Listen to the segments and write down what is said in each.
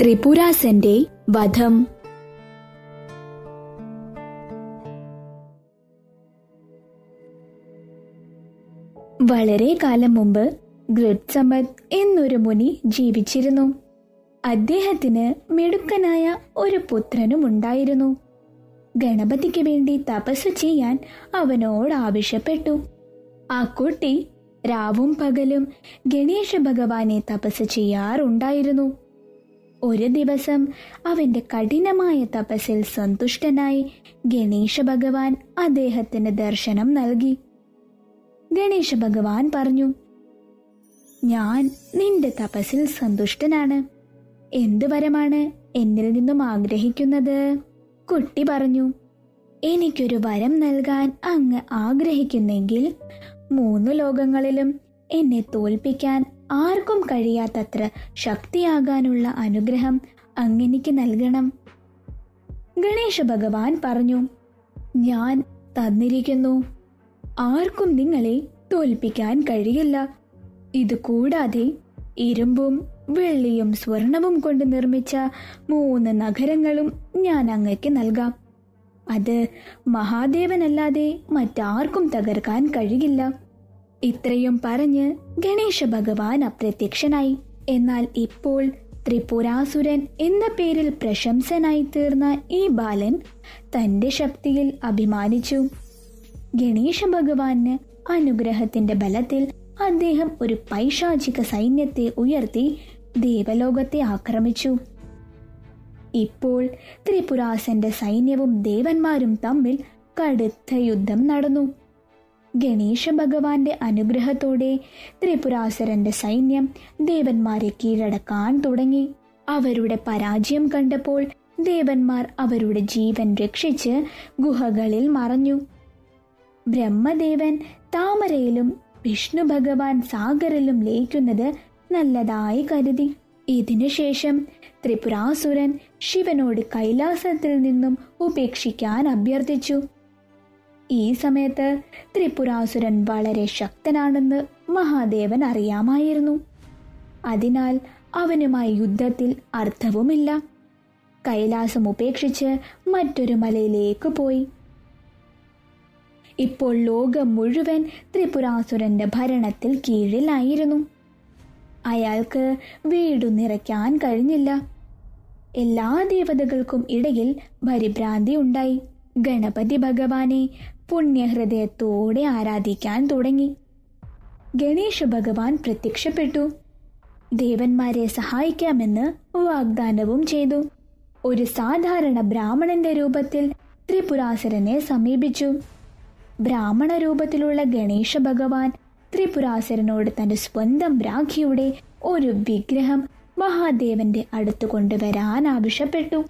ത്രിപുരാസന്റെ വധം. വളരെ കാലം മുമ്പ് ഗൃത്സമത് എന്നൊരു മുനി ജീവിച്ചിരുന്നു. അദ്ദേഹത്തിന് മിടുക്കനായ ഒരു പുത്രനും ഉണ്ടായിരുന്നു. ഗണപതിക്ക് വേണ്ടി തപസ് ചെയ്യാൻ അവനോട് ആവശ്യപ്പെട്ടു. ആ കുട്ടി രാവും പകലും ഗണേശ ഭഗവാനെ തപസ് ചെയ്യാറുണ്ടായിരുന്നു. ഒരു ദിവസം അവന്റെ കഠിനമായ തപസ്സിൽ സന്തുഷ്ടനായി ഗണേശ ഭഗവാൻ അദ്ദേഹത്തിന് ദർശനം നൽകി. ഗണേശ ഭഗവാൻ പറഞ്ഞു ഞാൻ നിന്റെ തപസ്സിൽ സന്തുഷ്ടനാണ്. എന്തുവരമാണ് എന്നിൽ നിന്നും ആഗ്രഹിക്കുന്നത്? കുട്ടി പറഞ്ഞു എനിക്കൊരു വരം നൽകാൻ അങ്ങ് ആഗ്രഹിക്കുന്നെങ്കിൽ മൂന്ന് ലോകങ്ങളിലും എന്നെ തോൽപ്പിക്കാൻ ആർക്കും കഴിയാത്തത്ര ശക്തിയാകാനുള്ള അനുഗ്രഹം അങ്ങനിക്ക് നൽകണം. ഗണേശ ഭഗവാൻ പറഞ്ഞു ഞാൻ തന്നിരിക്കുന്നു. ആർക്കും നിങ്ങളെ തോൽപ്പിക്കാൻ കഴിയില്ല. ഇത് കൂടാതെ ഇരുമ്പും വെള്ളിയും സ്വർണവും കൊണ്ട് നിർമ്മിച്ച മൂന്ന് നഗരങ്ങളും ഞാൻ അങ്ങയ്ക്ക് നൽകാം. അത് മഹാദേവനല്ലാതെ മറ്റാർക്കും തകർക്കാൻ കഴിയില്ല. ഇത്രയും പറഞ്ഞ് ഗണേശ ഭഗവാൻ അപ്രത്യക്ഷനായി. എന്നാൽ ഇപ്പോൾ ത്രിപുരാസുരൻ എന്ന പേരിൽ പ്രശംസനായി തീർന്ന ഈ ബാലൻ തന്റെ ശക്തിയിൽ അഭിമാനിച്ചു. ഗണേശ ഭഗവാന് അനുഗ്രഹത്തിന്റെ ബലത്തിൽ അദ്ദേഹം ഒരു പൈശാചിക സൈന്യത്തെ ഉയർത്തി ദേവലോകത്തെ ആക്രമിച്ചു. ഇപ്പോൾ ത്രിപുരാസന്റെ സൈന്യവും ദേവന്മാരും തമ്മിൽ കടുത്ത യുദ്ധം നടന്നു. ഗണേശ ഭഗവാന്റെ അനുഗ്രഹത്തോടെ ത്രിപുരാസുരന്റെ സൈന്യം ദേവന്മാരെ കീഴടക്കാൻ തുടങ്ങി. അവരുടെ പരാജയം കണ്ടപ്പോൾ ദേവന്മാർ അവരുടെ ജീവൻ രക്ഷിച്ച് ഗുഹകളിൽ മറഞ്ഞു. ബ്രഹ്മദേവൻ താമരയിലും വിഷ്ണു ഭഗവാൻ സാഗറിലും ലയിക്കുന്നത് നല്ലതായി കരുതി. ഇതിനുശേഷം ത്രിപുരാസുരൻ ശിവനോട് കൈലാസത്തിൽ നിന്നും ഉപേക്ഷിക്കാൻ അഭ്യർത്ഥിച്ചു. ഈ സമയത്ത് ത്രിപുരാസുരൻ വളരെ ശക്തനാണെന്ന് മഹാദേവൻ അറിയാമായിരുന്നു. അതിനാൽ അവനുമായി യുദ്ധത്തിൽ അർത്ഥവുമില്ല. കൈലാസം ഉപേക്ഷിച്ച് മറ്റൊരു മലയിലേക്ക് പോയി. ഇപ്പോൾ ലോകം മുഴുവൻ ത്രിപുരാസുരന്റെ ഭരണത്തിൽ കീഴിലായിരുന്നു. അയാൾക്ക് വീടു നിറയ്ക്കാൻ കഴിഞ്ഞില്ല. എല്ലാ ദേവതകൾക്കും ഇടയിൽ പരിഭ്രാന്തി ഉണ്ടായി. ഗണപതി ഭഗവാനെ പുണ്യഹൃദയത്തോടെ ആരാധിക്കാൻ തുടങ്ങി. ഗണേശ ഭഗവാൻ പ്രത്യക്ഷപ്പെട്ടു. ദേവന്മാരെ സഹായിക്കാമെന്ന് വാഗ്ദാനവും ചെയ്തു. ഒരു സാധാരണ ബ്രാഹ്മണന്റെ രൂപത്തിൽ ത്രിപുരാസുരനെ സമീപിച്ചു. ബ്രാഹ്മണ രൂപത്തിലുള്ള ഗണേശ ഭഗവാൻ ത്രിപുരാസുരനോട് തന്റെ സ്വന്തം രാഖിയുടെ ഒരു വിഗ്രഹം മഹാദേവന്റെ അടുത്തു കൊണ്ടുവരാൻ ആവശ്യപ്പെട്ടു.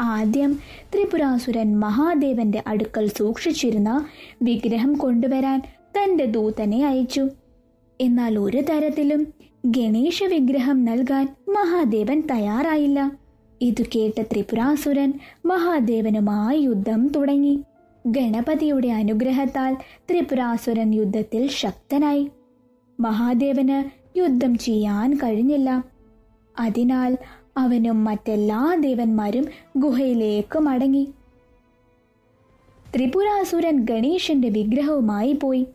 ആദ്യം ത്രിപുരാസുരൻ മഹാദേവന്റെ അടുക്കൽ സൂക്ഷിച്ചിരുന്ന വിഗ്രഹം കൊണ്ടുവരാൻ തന്റെ ദൂതനെ അയച്ചു. എന്നാൽ ഒരു തരത്തിലും ഗണേശ വിഗ്രഹം നൽകാൻ മഹാദേവൻ തയ്യാറായില്ല. ഇതു കേട്ട ത്രിപുരാസുരൻ മഹാദേവനുമായി യുദ്ധം തുടങ്ങി. ഗണപതിയുടെ അനുഗ്രഹത്താൽ ത്രിപുരാസുരൻ യുദ്ധത്തിൽ ശക്തനായി. മഹാദേവന് യുദ്ധം ചെയ്യാൻ കഴിഞ്ഞില്ല. അതിനാൽ അവനും മറ്റെല്ലാ ദേവന്മാരും ഗുഹയിലേക്ക് മടങ്ങി. ത്രിപുരാസുരൻ ഗണേശന്റെ വിഗ്രഹവുമായി പോയി.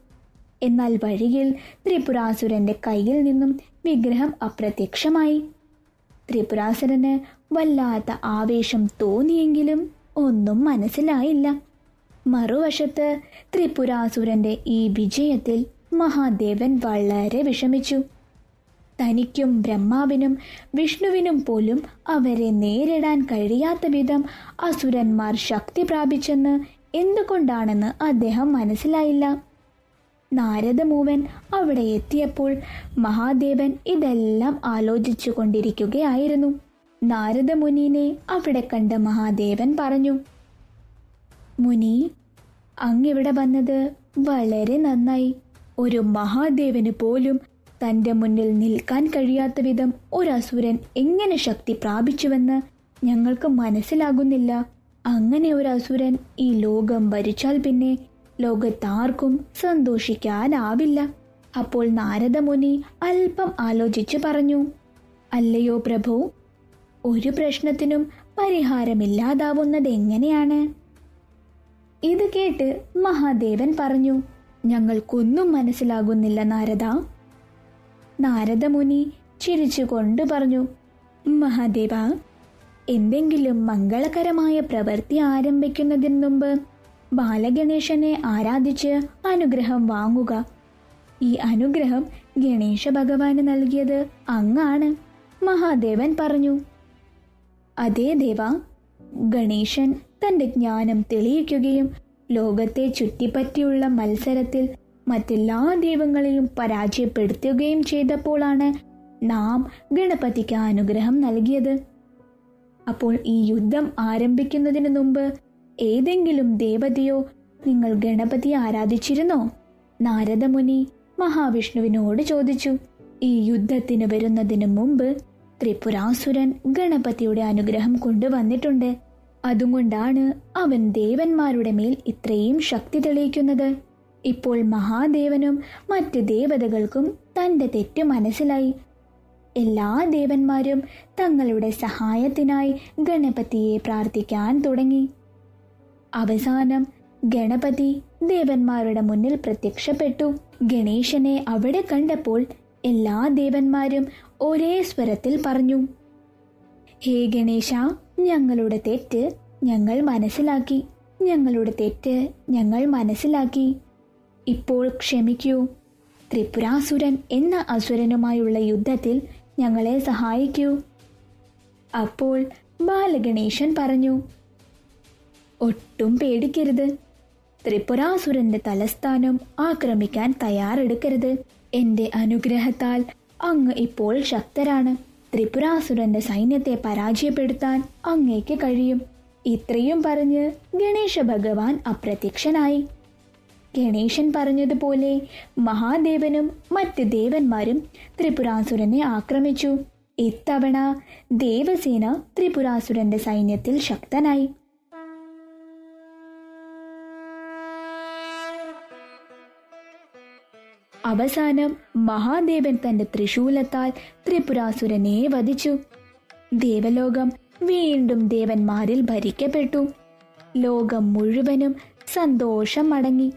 എന്നാൽ വഴിയിൽ ത്രിപുരാസുരന്റെ കയ്യിൽ നിന്നും വിഗ്രഹം അപ്രത്യക്ഷമായി. ത്രിപുരാസുരന് വല്ലാത്ത ആവേശം തോന്നിയെങ്കിലും ഒന്നും മനസ്സിലായില്ല. മറുവശത്ത് ത്രിപുരാസുരന്റെ ഈ വിജയത്തിൽ മഹാദേവൻ വളരെ വിഷമിച്ചു. തനിക്കും ബ്രഹ്മാവിനും വിഷ്ണുവിനും പോലും അവരെ നേരിടാൻ കഴിയാത്ത വിധം അസുരന്മാർ ശക്തി പ്രാപിച്ചെന്ന് എന്തുകൊണ്ടാണെന്ന് അദ്ദേഹം മനസ്സിലായില്ല. നാരദമൂവൻ അവിടെ എത്തിയപ്പോൾ മഹാദേവൻ ഇതെല്ലാം ആലോചിച്ചു കൊണ്ടിരിക്കുകയായിരുന്നു. നാരദമുനിനെ അവിടെ കണ്ട മഹാദേവൻ പറഞ്ഞു മുനി അങ്ങിവിടെ വന്നത് വളരെ നന്നായി. ഒരു മഹാദേവന് പോലും തന്റെ മുന്നിൽ നിൽക്കാൻ കഴിയാത്ത വിധം ഒരസുരൻ എങ്ങനെ ശക്തി പ്രാപിച്ചുവെന്ന് ഞങ്ങൾക്ക് മനസ്സിലാകുന്നില്ല. അങ്ങനെ ഒരു അസുരൻ ഈ ലോകം ഭരിച്ചാൽ പിന്നെ ലോകത്താർക്കും സന്തോഷിക്കാനാവില്ല. അപ്പോൾ നാരദമുനി അല്പം ആലോചിച്ചു പറഞ്ഞു അല്ലയോ പ്രഭു ഒരു പ്രശ്നത്തിനും പരിഹാരമില്ലാതാവുന്നത് എങ്ങനെയാണ്? ഇത് കേട്ട് മഹാദേവൻ പറഞ്ഞു ഞങ്ങൾക്കൊന്നും മനസ്സിലാകുന്നില്ല നാരദ. നാരദമുനി ചിരിച്ചുകൊണ്ട് പറഞ്ഞു മഹാദേവ എന്തെങ്കിലും മംഗളകരമായ പ്രവൃത്തി ആരംഭിക്കുന്നതിന് മുമ്പ് ബാലഗണേശനെ ആരാധിച്ച് അനുഗ്രഹം വാങ്ങുക. ഈ അനുഗ്രഹം ഗണേശ ഭഗവാന് നൽകിയത് അങ്ങാണ് മഹാദേവൻ പറഞ്ഞു. അതേ ദേവ ഗണേശൻ തന്റെ ജ്ഞാനം തെളിയിക്കുകയും ലോകത്തെ ചുറ്റിപ്പറ്റിയുള്ള മത്സരത്തിൽ മറ്റെല്ലാ ദൈവങ്ങളെയും പരാജയപ്പെടുത്തുകയും ചെയ്തപ്പോഴാണ് നാം ഗണപതിക്ക് അനുഗ്രഹം നൽകിയത്. അപ്പോൾ ഈ യുദ്ധം ആരംഭിക്കുന്നതിന് മുമ്പ് ഏതെങ്കിലും ദേവതയോ നിങ്ങൾ ഗണപതിയെ ആരാധിച്ചിരുന്നോ? നാരദമുനി മഹാവിഷ്ണുവിനോട് ചോദിച്ചു. ഈ യുദ്ധത്തിന് വരുന്നതിന് മുമ്പ് ത്രിപുരാസുരൻ ഗണപതിയുടെ അനുഗ്രഹം കൊണ്ടുവന്നിട്ടുണ്ട്. അതുകൊണ്ടാണ് അവൻ ദേവന്മാരുടെ മേൽ ഇത്രയും ശക്തി തെളിയിക്കുന്നത്. ഇപ്പോൾ മഹാദേവനും മറ്റ് ദേവതകൾക്കും തന്റെ തെറ്റ് മനസ്സിലായി. എല്ലാ ദേവന്മാരും തങ്ങളുടെ സഹായത്തിനായി ഗണപതിയെ പ്രാർത്ഥിക്കാൻ തുടങ്ങി. അവസാനം ഗണപതി ദേവന്മാരുടെ മുന്നിൽ പ്രത്യക്ഷപ്പെട്ടു. ഗണേശനെ അവിടെ കണ്ടപ്പോൾ എല്ലാ ദേവന്മാരും ഒരേ സ്വരത്തിൽ പറഞ്ഞു ഹേ ഗണേശ ഞങ്ങളുടെ തെറ്റ് ഞങ്ങൾ മനസ്സിലാക്കി. ഞങ്ങളുടെ തെറ്റ് ഞങ്ങൾ മനസ്സിലാക്കി. ഇപ്പോൾ ക്ഷമിക്കൂ. ത്രിപുരാസുരൻ എന്ന അസുരനുമായുള്ള യുദ്ധത്തിൽ ഞങ്ങളെ സഹായിക്കൂ. അപ്പോൾ ബാലഗണേശൻ പറഞ്ഞു ഒട്ടും പേടിക്കരുത്. ത്രിപുരാസുരന്റെ തലസ്ഥാനം ആക്രമിക്കാൻ തയ്യാറെടുക്കരുത്. എന്റെ അനുഗ്രഹത്താൽ അങ്ങ് ഇപ്പോൾ ശക്തരാണ്. ത്രിപുരാസുരന്റെ സൈന്യത്തെ പരാജയപ്പെടുത്താൻ അങ്ങേക്ക് കഴിയും. ഇത്രയും പറഞ്ഞ് ഗണേശ ഭഗവാൻ അപ്രത്യക്ഷനായി. ഗണേശൻ പറഞ്ഞതുപോലെ മഹാദേവനും മറ്റ് ദേവന്മാരും ത്രിപുരാസുരനെ ആക്രമിച്ചു. ഇത്തവണ ദേവസേന ത്രിപുരാസുരന്റെ സൈന്യത്തിൽ ശക്തനായി. അവസാനം മഹാദേവൻ തന്റെ ത്രിശൂലത്താൽ ത്രിപുരാസുരനെ വധിച്ചു. ദേവലോകം വീണ്ടും ദേവന്മാരിൽ ഭരിക്കപ്പെട്ടു. ലോകം മുഴുവനും സന്തോഷം മടങ്ങി